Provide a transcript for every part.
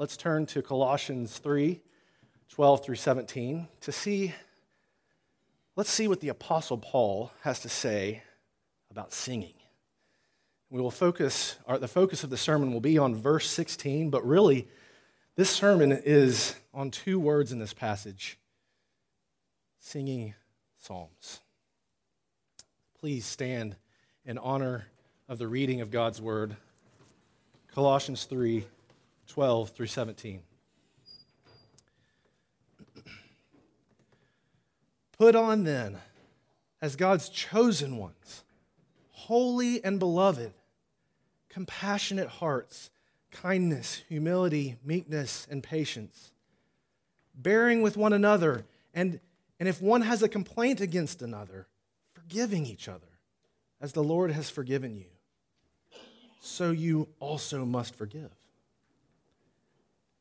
let's turn to Colossians 3 12 through 17 to see, let's see what the Apostle Paul has to say about singing. We will focus, our, the focus of the sermon will be on verse 16, but really, this sermon is on two words in this passage singing psalms. Please stand in honor of the reading of God's word. Colossians 3 12 through 17. Put on then, as God's chosen ones, holy and beloved, compassionate hearts, kindness, humility, meekness, and patience, bearing with one another, and, and if one has a complaint against another, forgiving each other, as the Lord has forgiven you so you also must forgive.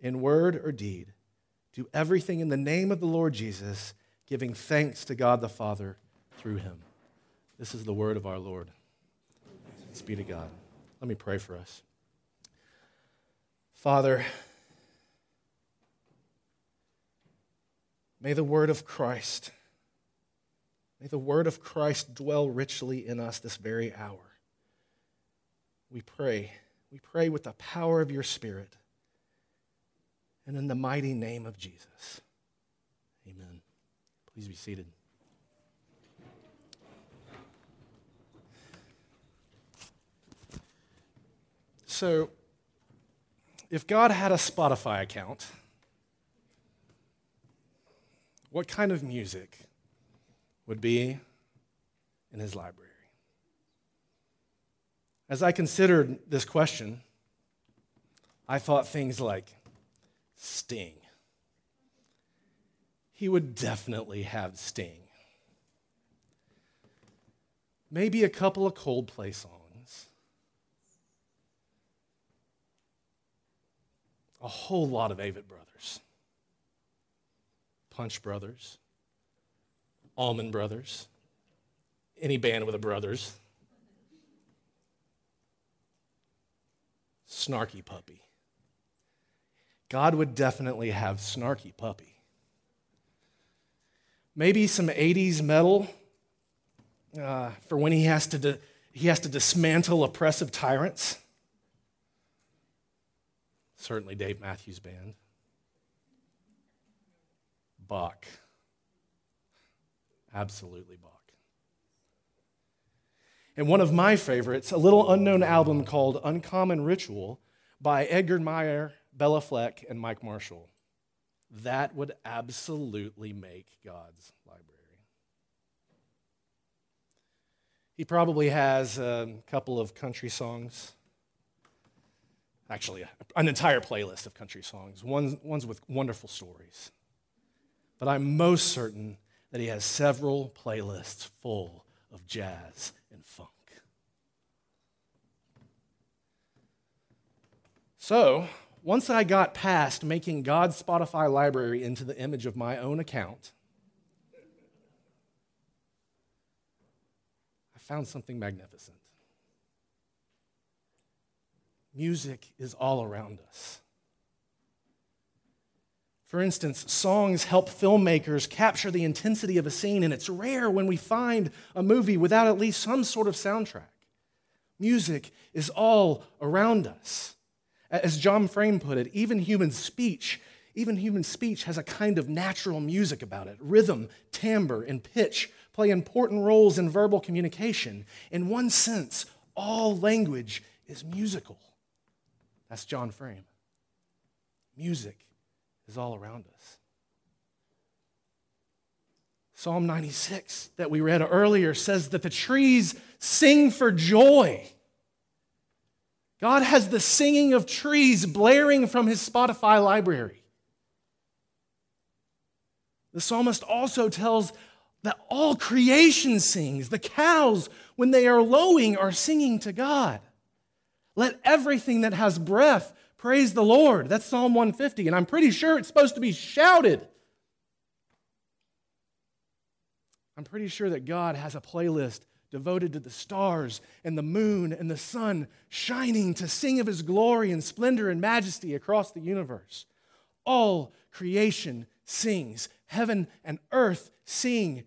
in word or deed, do everything in the name of the Lord Jesus, giving thanks to God the Father through him. This is the word of our Lord. Thanks be to God. Let me pray for us. Father, may the word of Christ May the word of Christ dwell richly in us this very hour. We pray. We pray with the power of your Spirit and in the mighty name of Jesus. Amen. Please be seated. So, if God had a Spotify account, what kind of music would be in his library. As I considered this question, I thought things like Sting. He would definitely have Sting. Maybe a couple of Coldplay songs. A whole lot of Avett Brothers. Punch Brothers. Allman Brothers, any band with a brothers. Snarky Puppy. God would definitely have Snarky Puppy. Maybe some 80s metal uh, for when he has, to he has to dismantle oppressive tyrants. Certainly Dave Matthews Band. Bach. Absolutely Bach. And one of my favorites, a little unknown album called Uncommon Ritual by Edgar Meyer, Béla Fleck, and Mike Marshall. That would absolutely make God's library. He probably has a couple of country songs. Actually, an entire playlist of country songs, ones, ones with wonderful stories. But I'm most certain that he has several playlists full of jazz and funk. So, once I got past making God's Spotify library into the image of my own account, I found something magnificent. Music is all around us. For instance, songs help filmmakers capture the intensity of a scene, and it's rare when we find a movie without at least some sort of soundtrack. Music is all around us. As John Frame put it, even human speech, even human speech has a kind of natural music about it. Rhythm, timbre, and pitch play important roles in verbal communication. In one sense, all language is musical. That's John Frame. Music is all around us. Psalm 96 that we read earlier says that the trees sing for joy. God has the singing of trees blaring from his Spotify library. The psalmist also tells that all creation sings. The cows, when they are lowing, are singing to God. Let everything that has breath praise the Lord. That's Psalm 150, and I'm pretty sure it's supposed to be shouted. I'm pretty sure that God has a playlist devoted to the stars and the moon and the sun shining to sing of his glory and splendor and majesty across the universe. All creation sings. Heaven and earth sing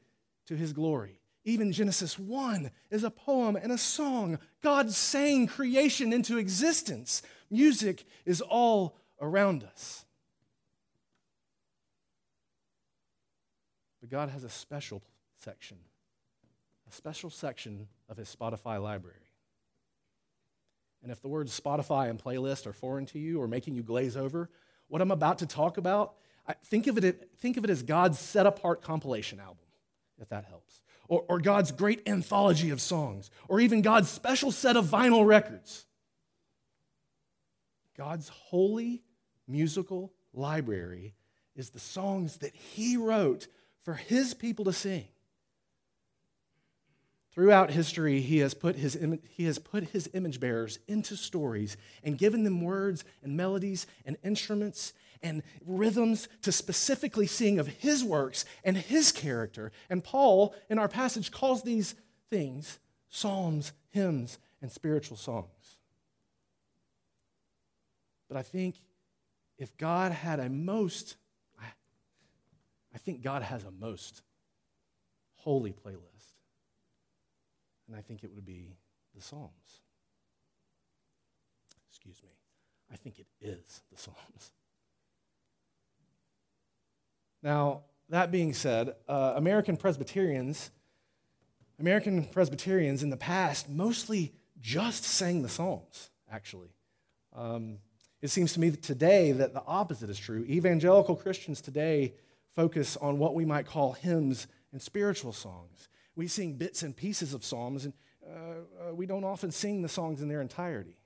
to his glory. Even Genesis 1 is a poem and a song. God sang creation into existence. Music is all around us. But God has a special section, a special section of his Spotify library. And if the words Spotify and playlist are foreign to you or making you glaze over, what I'm about to talk about, think of it, think of it as God's set apart compilation album, if that helps, or, or God's great anthology of songs, or even God's special set of vinyl records. God's holy musical library is the songs that He wrote for His people to sing. Throughout history, he has, put his, he has put his image bearers into stories and given them words and melodies and instruments and rhythms to specifically sing of his works and his character. And Paul, in our passage, calls these things psalms, hymns, and spiritual songs. But I think if God had a most, I think God has a most holy playlist. And I think it would be the Psalms. Excuse me. I think it is the Psalms. Now, that being said, uh, American Presbyterians, American Presbyterians in the past mostly just sang the Psalms, actually. Um, it seems to me that today that the opposite is true. Evangelical Christians today focus on what we might call hymns and spiritual songs we sing bits and pieces of psalms, and uh, uh, we don't often sing the songs in their entirety.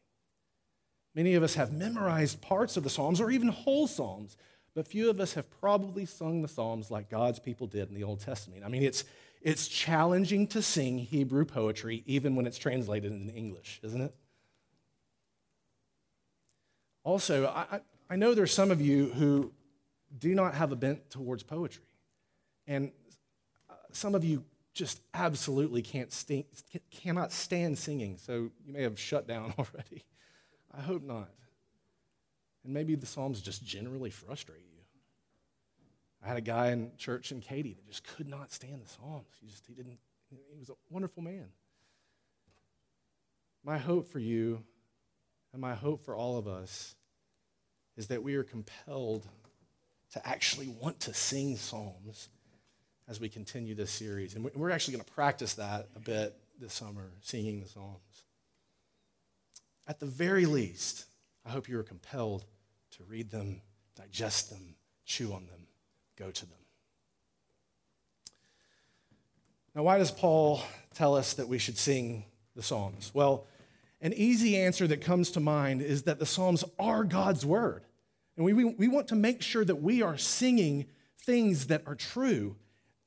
Many of us have memorized parts of the psalms or even whole psalms, but few of us have probably sung the psalms like God's people did in the Old Testament. I mean, it's, it's challenging to sing Hebrew poetry even when it's translated in English, isn't it? Also, I, I know there's some of you who do not have a bent towards poetry. And uh, some of you just absolutely can't st- cannot stand singing, so you may have shut down already. I hope not. And maybe the Psalms just generally frustrate you. I had a guy in church in Katy that just could not stand the Psalms. He just he didn't he was a wonderful man. My hope for you and my hope for all of us is that we are compelled to actually want to sing psalms as we continue this series. And we're actually going to practice that a bit this summer, singing the Psalms. At the very least, I hope you are compelled to read them, digest them, chew on them, go to them. Now, why does Paul tell us that we should sing the Psalms? Well, an easy answer that comes to mind is that the Psalms are God's word. And we, we, we want to make sure that we are singing things that are true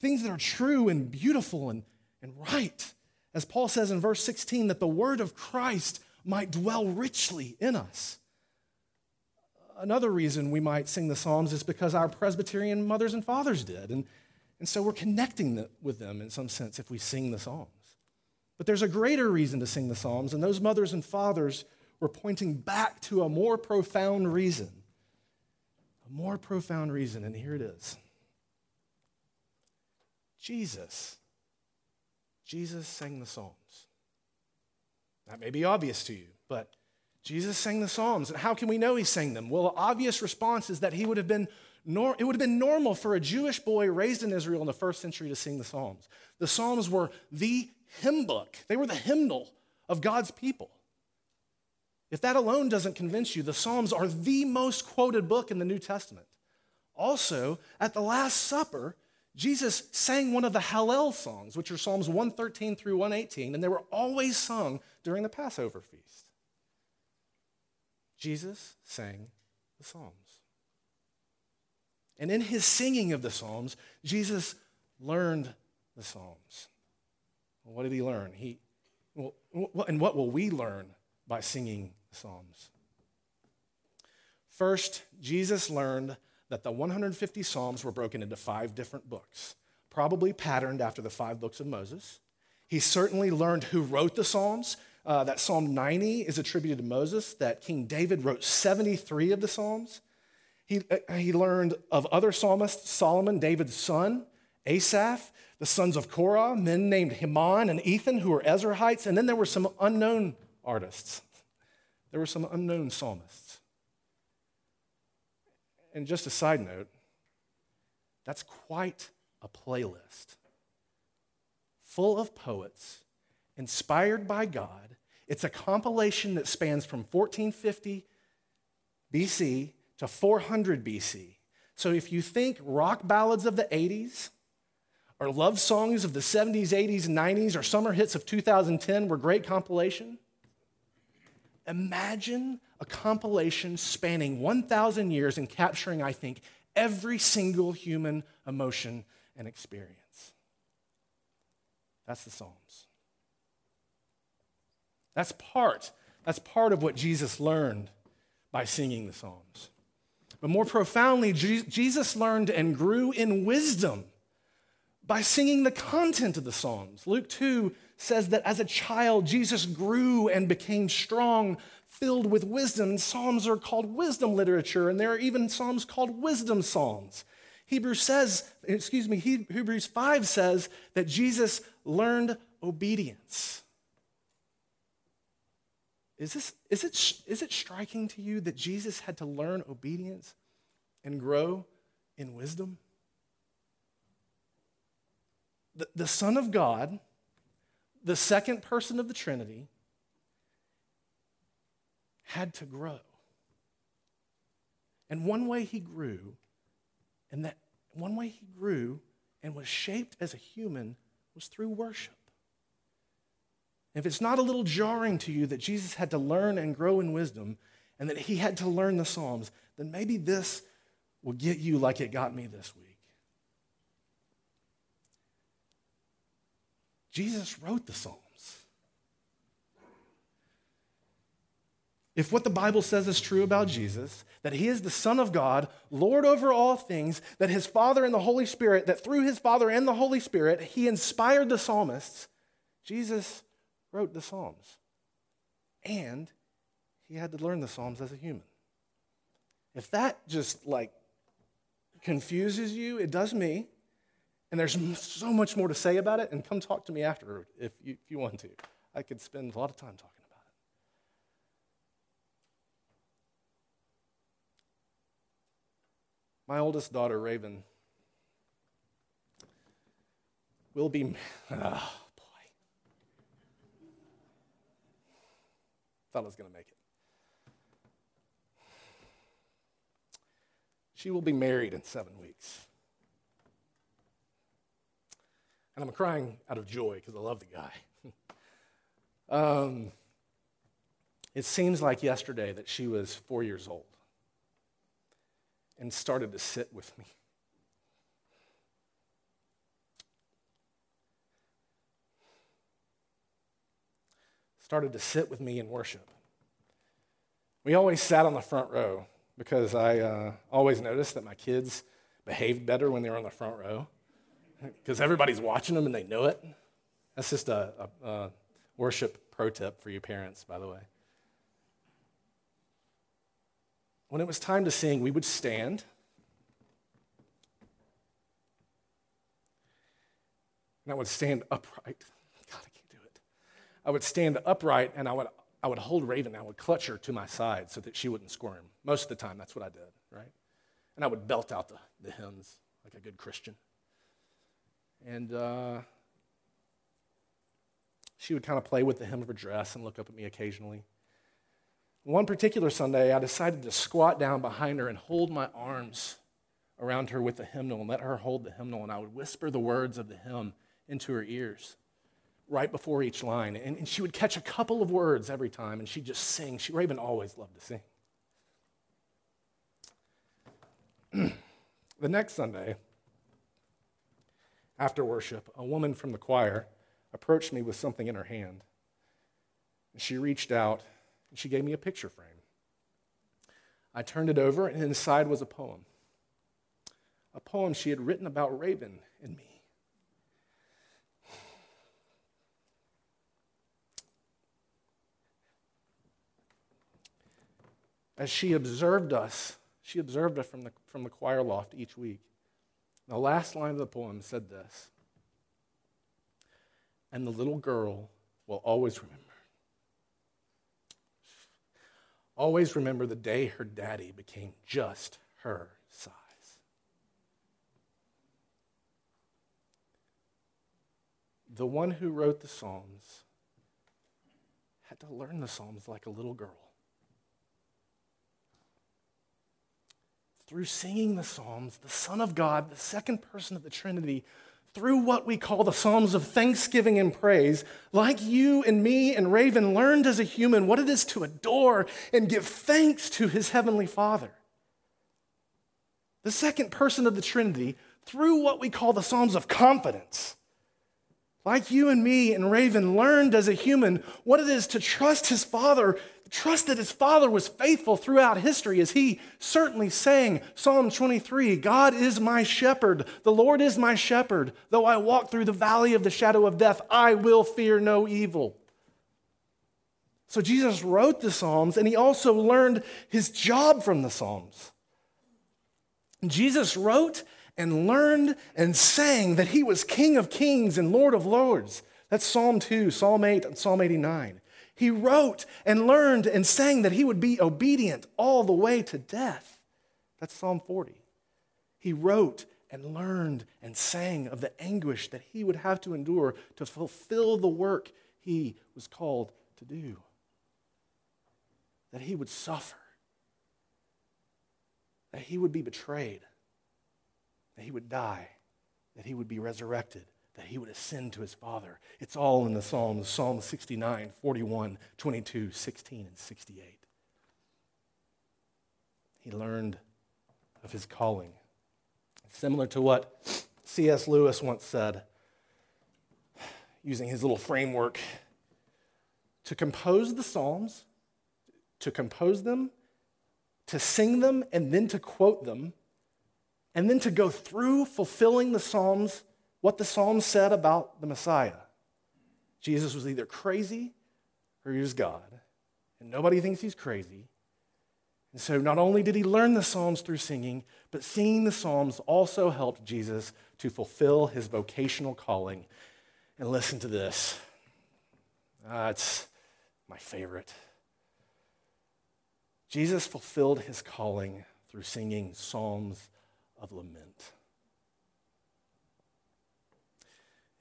things that are true and beautiful and, and right. As Paul says in verse 16, that the word of Christ might dwell richly in us. Another reason we might sing the Psalms is because our Presbyterian mothers and fathers did. And, and so we're connecting with them in some sense if we sing the Psalms. But there's a greater reason to sing the Psalms, and those mothers and fathers were pointing back to a more profound reason. A more profound reason, and here it is. Jesus. Jesus sang the Psalms. That may be obvious to you, but Jesus sang the Psalms. And how can we know he sang them? Well, the obvious response is that he would have been it would have been normal for a Jewish boy raised in Israel in the first century to sing the Psalms. The Psalms were the hymn book, they were the hymnal of God's people. If that alone doesn't convince you, the Psalms are the most quoted book in the New Testament. Also, at the Last Supper, Jesus sang one of the Hallel songs, which are Psalms 113 through 118, and they were always sung during the Passover feast. Jesus sang the Psalms. And in his singing of the Psalms, Jesus learned the Psalms. What did he learn? He, well, and what will we learn by singing the Psalms? First, Jesus learned that the 150 Psalms were broken into five different books, probably patterned after the five books of Moses. He certainly learned who wrote the Psalms. Uh, that Psalm 90 is attributed to Moses, that King David wrote 73 of the Psalms. He, uh, he learned of other psalmists Solomon, David's son, Asaph, the sons of Korah, men named Heman and Ethan, who were Ezrahites, and then there were some unknown artists. There were some unknown psalmists. And just a side note, that's quite a playlist full of poets inspired by God. It's a compilation that spans from 1450 BC to 400 BC. So if you think rock ballads of the 80s, or love songs of the 70s, 80s, 90s, or summer hits of 2010 were great compilation, imagine a compilation spanning 1,000 years and capturing, I think, every single human emotion and experience. That's the Psalms. That's part. That's part of what Jesus learned by singing the Psalms. But more profoundly, Jesus learned and grew in wisdom by singing the content of the Psalms. Luke 2 says that as a child, Jesus grew and became strong, filled with wisdom. Psalms are called wisdom literature, and there are even Psalms called wisdom Psalms. Hebrews says, excuse me, Hebrews 5 says that Jesus learned obedience. Is, this, is, it, is it striking to you that Jesus had to learn obedience and grow in wisdom? The, the Son of God, the second person of the Trinity, had to grow. And one way he grew, and that one way he grew and was shaped as a human was through worship. If it's not a little jarring to you that Jesus had to learn and grow in wisdom and that he had to learn the Psalms, then maybe this will get you like it got me this week. Jesus wrote the Psalms. If what the Bible says is true about Jesus, that he is the Son of God, Lord over all things, that his Father and the Holy Spirit, that through his Father and the Holy Spirit, he inspired the psalmists, Jesus wrote the Psalms. And he had to learn the Psalms as a human. If that just like confuses you, it does me. And there's so much more to say about it. And come talk to me after if you, if you want to. I could spend a lot of time talking about it. My oldest daughter, Raven, will be. Oh, Thought I was going to make it. She will be married in seven weeks. And I'm crying out of joy because I love the guy. um, it seems like yesterday that she was four years old and started to sit with me. started to sit with me in worship. We always sat on the front row because I uh, always noticed that my kids behaved better when they were on the front row because everybody's watching them and they know it. That's just a, a, a worship pro tip for you parents, by the way. When it was time to sing, we would stand. And I would stand upright. God, I can't do it. I would stand upright and I would, I would hold Raven. I would clutch her to my side so that she wouldn't squirm. Most of the time, that's what I did, right? And I would belt out the, the hymns like a good Christian. And uh, she would kind of play with the hem of her dress and look up at me occasionally. One particular Sunday, I decided to squat down behind her and hold my arms around her with the hymnal and let her hold the hymnal, and I would whisper the words of the hymn into her ears right before each line. And, and she would catch a couple of words every time, and she'd just sing. She, Raven always loved to sing. the next Sunday, after worship, a woman from the choir approached me with something in her hand. She reached out and she gave me a picture frame. I turned it over, and inside was a poem. A poem she had written about Raven and me. As she observed us, she observed us from the, from the choir loft each week. The last line of the poem said this And the little girl will always remember always remember the day her daddy became just her size. The one who wrote the Psalms had to learn the Psalms like a little girl. Through singing the Psalms, the Son of God, the second person of the Trinity, through what we call the Psalms of thanksgiving and praise, like you and me and Raven learned as a human what it is to adore and give thanks to his heavenly Father. The second person of the Trinity, through what we call the Psalms of confidence, like you and me and Raven learned as a human what it is to trust his Father trust that his father was faithful throughout history as he certainly sang Psalm 23 God is my shepherd, the Lord is my shepherd. Though I walk through the valley of the shadow of death, I will fear no evil. So Jesus wrote the Psalms and he also learned his job from the Psalms. Jesus wrote and learned and sang that he was King of kings and Lord of lords. That's Psalm 2, Psalm 8, and Psalm 89. He wrote and learned and sang that he would be obedient all the way to death. That's Psalm 40. He wrote and learned and sang of the anguish that he would have to endure to fulfill the work he was called to do. That he would suffer, that he would be betrayed, that he would die, that he would be resurrected, that he would ascend to his Father. It's all in the Psalms Psalm 69, 41, 22, 16, and 68. He learned of his calling. Similar to what C.S. Lewis once said, using his little framework to compose the Psalms, to compose them, to sing them, and then to quote them, and then to go through fulfilling the Psalms what the Psalms said about the Messiah. Jesus was either crazy or he was God. And nobody thinks he's crazy. And so not only did he learn the Psalms through singing, but singing the Psalms also helped Jesus to fulfill his vocational calling. And listen to this. Uh, it's my favorite. Jesus fulfilled his calling through singing psalms of lament.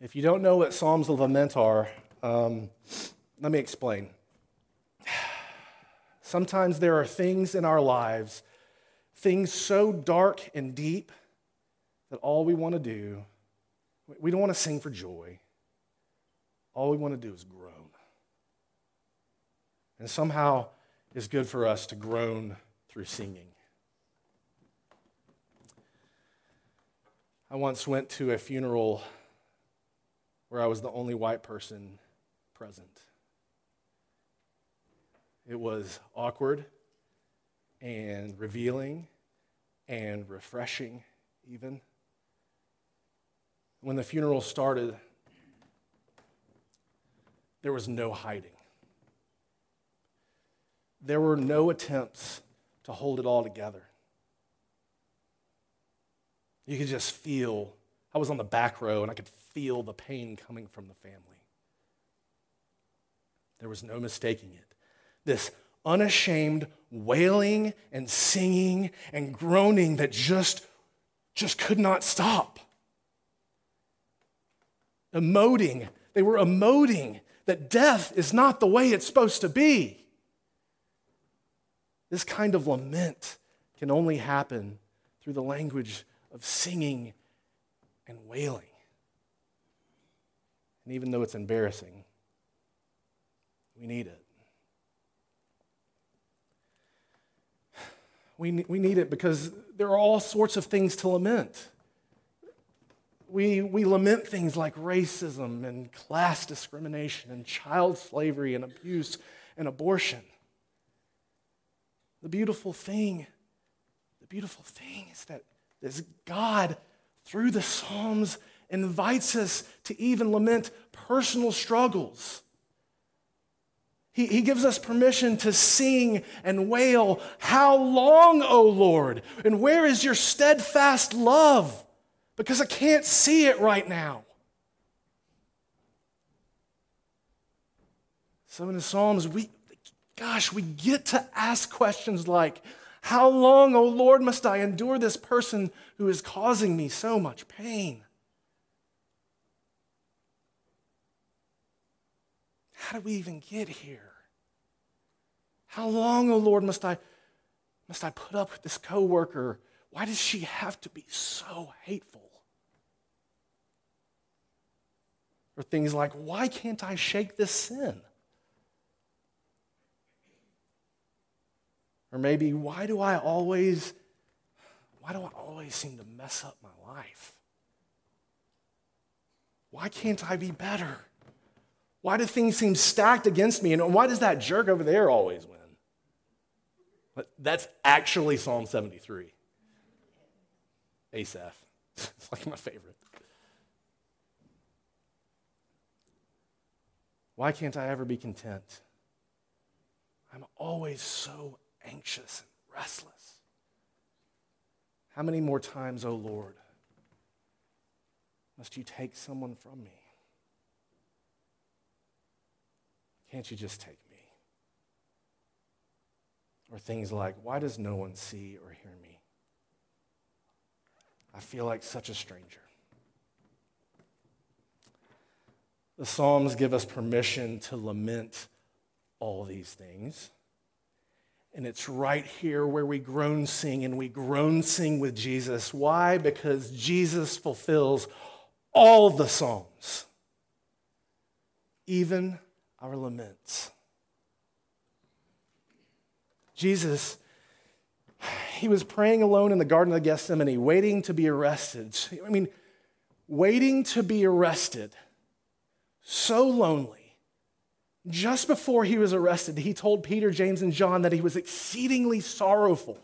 If you don't know what Psalms of Lament are, um, let me explain. Sometimes there are things in our lives, things so dark and deep that all we want to do, we don't want to sing for joy. All we want to do is groan. And somehow it's good for us to groan through singing. I once went to a funeral where I was the only white person present. It was awkward and revealing and refreshing, even. When the funeral started, there was no hiding. There were no attempts to hold it all together. You could just feel. I was on the back row and I could feel the pain coming from the family. There was no mistaking it. This unashamed wailing and singing and groaning that just, just could not stop. Emoting, they were emoting that death is not the way it's supposed to be. This kind of lament can only happen through the language of singing and wailing. And even though it's embarrassing, we need it. We, we need it because there are all sorts of things to lament. We, we lament things like racism and class discrimination and child slavery and abuse and abortion. The beautiful thing, the beautiful thing is that this God, through the Psalms, invites us to even lament personal struggles. He, he gives us permission to sing and wail, How long, O Lord? And where is your steadfast love? Because I can't see it right now. So in the Psalms, we, gosh, we get to ask questions like, How long, O Lord, must I endure this person who is causing me so much pain? How do we even get here? How long, O Lord, must I, must I put up with this coworker? Why does she have to be so hateful? Or things like, why can't I shake this sin? Or maybe, why do I always, why do I always seem to mess up my life? Why can't I be better? Why do things seem stacked against me? And why does that jerk over there always win? That's actually Psalm 73. Asaph. it's like my favorite. Why can't I ever be content? I'm always so anxious and restless. How many more times, O oh Lord, must you take someone from me? Can't you just take me? Or things like, why does no one see or hear me? I feel like such a stranger. The Psalms give us permission to lament all these things. And it's right here where we groan sing, and we groan sing with Jesus. Why? Because Jesus fulfills all the Psalms, even our laments. Jesus, he was praying alone in the Garden of Gethsemane, waiting to be arrested. I mean, waiting to be arrested, so lonely. Just before he was arrested, he told Peter, James, and John that he was exceedingly sorrowful.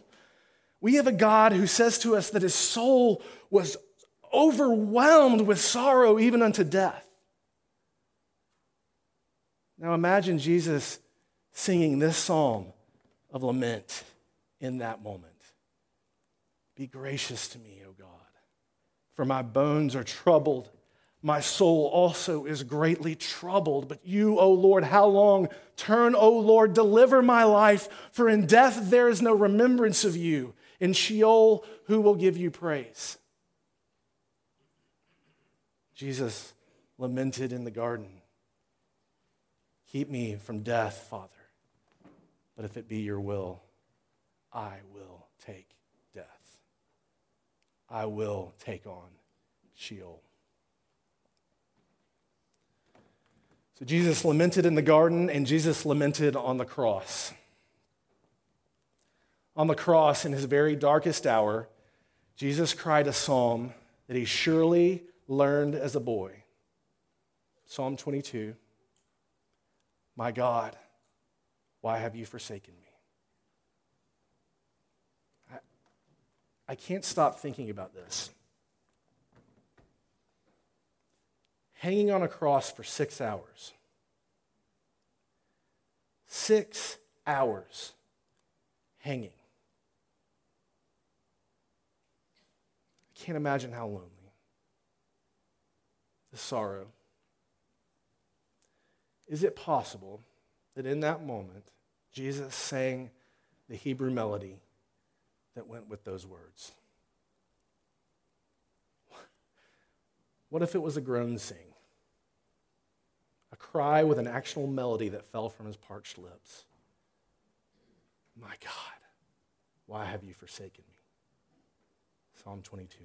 We have a God who says to us that his soul was overwhelmed with sorrow even unto death. Now imagine Jesus singing this psalm of lament in that moment. Be gracious to me, O God, for my bones are troubled. My soul also is greatly troubled. But you, O Lord, how long? Turn, O Lord, deliver my life, for in death there is no remembrance of you. In Sheol, who will give you praise? Jesus lamented in the garden Keep me from death, Father. But if it be your will, I will take death. I will take on Sheol. So Jesus lamented in the garden, and Jesus lamented on the cross. On the cross, in his very darkest hour, Jesus cried a psalm that he surely learned as a boy. Psalm 22. My God, why have you forsaken me? I, I can't stop thinking about this. Hanging on a cross for six hours. Six hours hanging. I can't imagine how lonely. The sorrow is it possible that in that moment, Jesus sang the Hebrew melody that went with those words? What if it was a groan sing? Cry with an actual melody that fell from his parched lips. My God, why have you forsaken me? Psalm 22.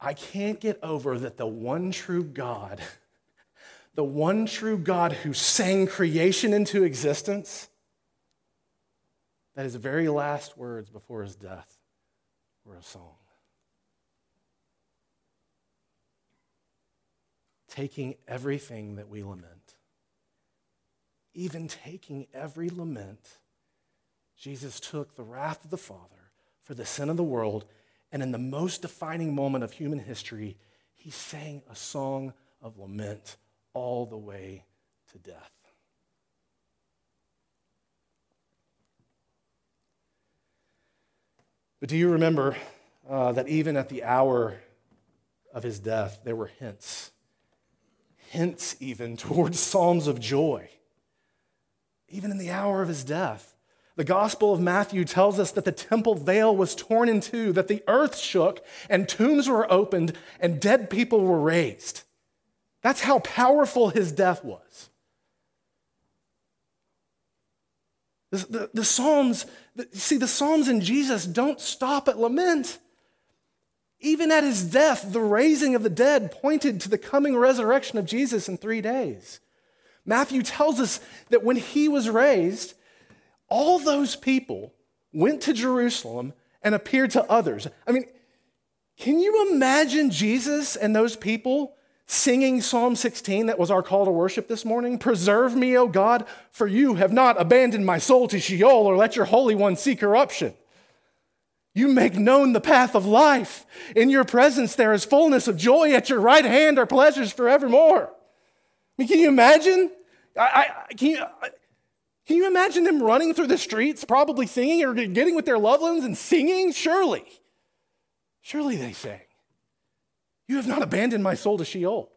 I can't get over that the one true God, the one true God who sang creation into existence, that his very last words before his death were a song. Taking everything that we lament, even taking every lament, Jesus took the wrath of the Father for the sin of the world, and in the most defining moment of human history, he sang a song of lament all the way to death. But do you remember uh, that even at the hour of his death, there were hints, hints even towards psalms of joy, even in the hour of his death? The Gospel of Matthew tells us that the temple veil was torn in two, that the earth shook, and tombs were opened, and dead people were raised. That's how powerful his death was. The, the, the Psalms, the, see, the Psalms in Jesus don't stop at lament. Even at his death, the raising of the dead pointed to the coming resurrection of Jesus in three days. Matthew tells us that when he was raised, all those people went to Jerusalem and appeared to others. I mean, can you imagine Jesus and those people singing Psalm 16, that was our call to worship this morning. Preserve me, O God, for you have not abandoned my soul to Sheol or let your Holy One see corruption. You make known the path of life. In your presence there is fullness of joy. At your right hand are pleasures forevermore. I mean, can you imagine? I, I, can, you, can you imagine them running through the streets, probably singing or getting with their loved ones and singing? Surely. Surely they sang. You have not abandoned my soul to Sheol.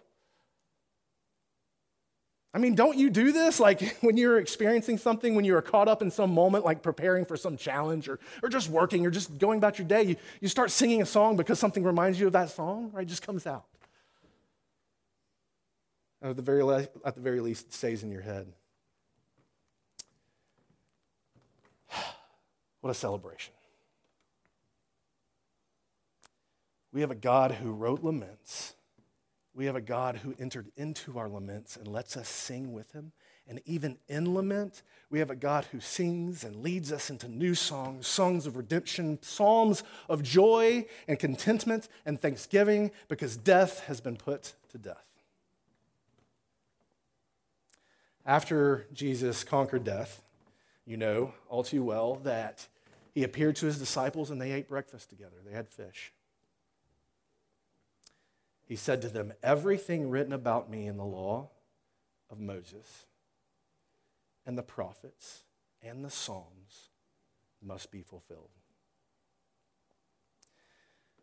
I mean, don't you do this? Like when you're experiencing something, when you're caught up in some moment, like preparing for some challenge or, or just working or just going about your day, you, you start singing a song because something reminds you of that song, right? It just comes out. At the very, le- at the very least, it stays in your head. What a celebration. We have a God who wrote laments. We have a God who entered into our laments and lets us sing with him. And even in lament, we have a God who sings and leads us into new songs, songs of redemption, psalms of joy and contentment and thanksgiving because death has been put to death. After Jesus conquered death, you know all too well that he appeared to his disciples and they ate breakfast together. They had fish. He said to them, Everything written about me in the law of Moses and the prophets and the Psalms must be fulfilled.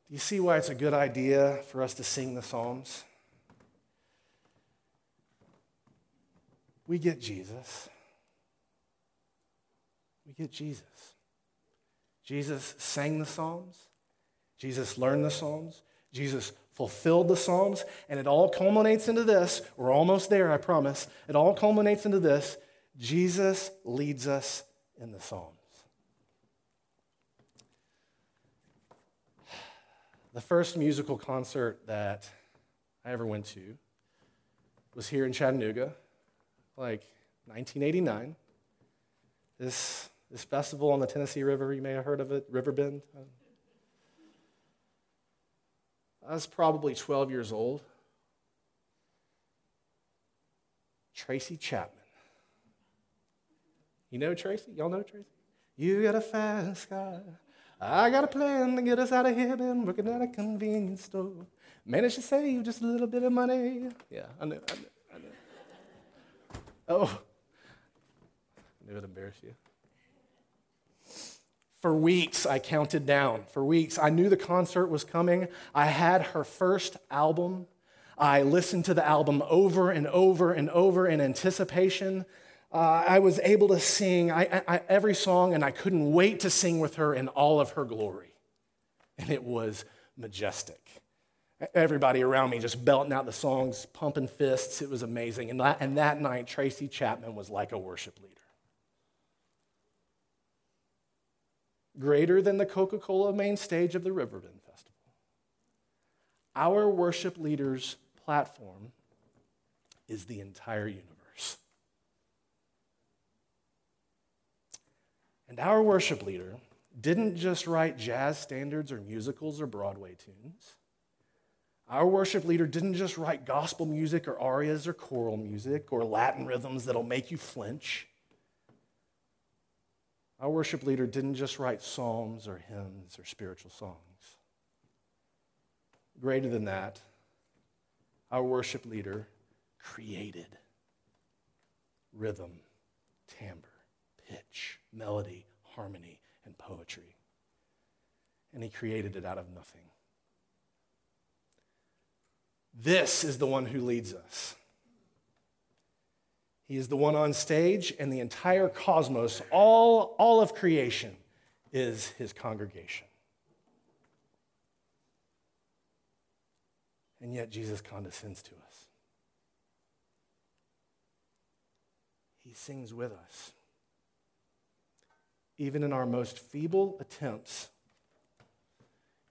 Do you see why it's a good idea for us to sing the Psalms? We get Jesus. We get Jesus. Jesus sang the Psalms. Jesus learned the Psalms. Jesus fulfilled the Psalms, and it all culminates into this. We're almost there, I promise. It all culminates into this Jesus leads us in the Psalms. The first musical concert that I ever went to was here in Chattanooga, like 1989. This, this festival on the Tennessee River, you may have heard of it, Riverbend. I was probably 12 years old. Tracy Chapman. You know Tracy? Y'all know Tracy? You got a fast car. I got a plan to get us out of here. Been working at a convenience store. Managed to save just a little bit of money. Yeah, I know, I know, I know. Oh, I knew it you. For weeks, I counted down. For weeks, I knew the concert was coming. I had her first album. I listened to the album over and over and over in anticipation. Uh, I was able to sing I, I, every song, and I couldn't wait to sing with her in all of her glory. And it was majestic. Everybody around me just belting out the songs, pumping fists. It was amazing. And that, and that night, Tracy Chapman was like a worship leader. Greater than the Coca Cola main stage of the Riverbend Festival. Our worship leader's platform is the entire universe. And our worship leader didn't just write jazz standards or musicals or Broadway tunes. Our worship leader didn't just write gospel music or arias or choral music or Latin rhythms that'll make you flinch. Our worship leader didn't just write psalms or hymns or spiritual songs. Greater than that, our worship leader created rhythm, timbre, pitch, melody, harmony, and poetry. And he created it out of nothing. This is the one who leads us. He is the one on stage, and the entire cosmos, all, all of creation, is his congregation. And yet, Jesus condescends to us. He sings with us. Even in our most feeble attempts,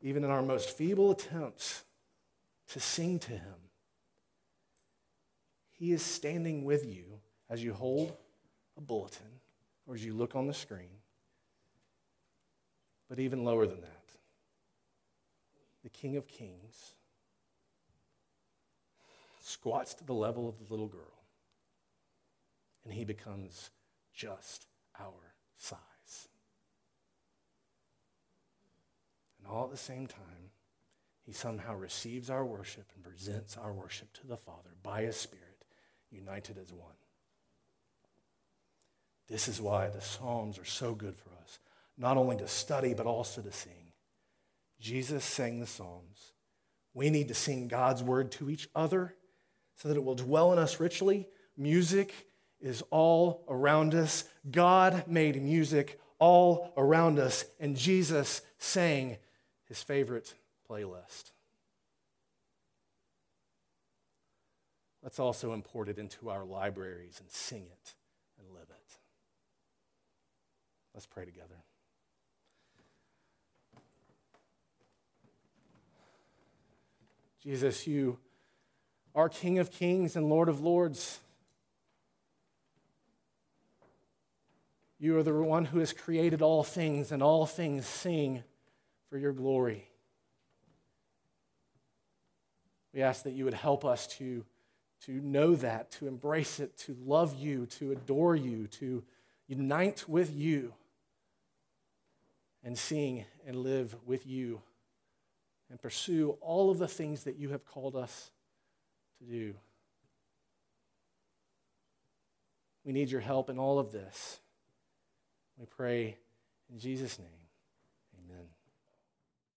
even in our most feeble attempts to sing to Him, He is standing with you as you hold a bulletin or as you look on the screen. But even lower than that, the King of Kings squats to the level of the little girl, and he becomes just our size. And all at the same time, he somehow receives our worship and presents our worship to the Father by his Spirit, united as one. This is why the Psalms are so good for us, not only to study, but also to sing. Jesus sang the Psalms. We need to sing God's word to each other so that it will dwell in us richly. Music is all around us. God made music all around us, and Jesus sang his favorite playlist. Let's also import it into our libraries and sing it and live it. Let's pray together. Jesus, you are King of Kings and Lord of Lords. You are the one who has created all things, and all things sing for your glory. We ask that you would help us to, to know that, to embrace it, to love you, to adore you, to unite with you, and sing and live with you, and pursue all of the things that you have called us to do. We need your help in all of this. We pray in Jesus' name.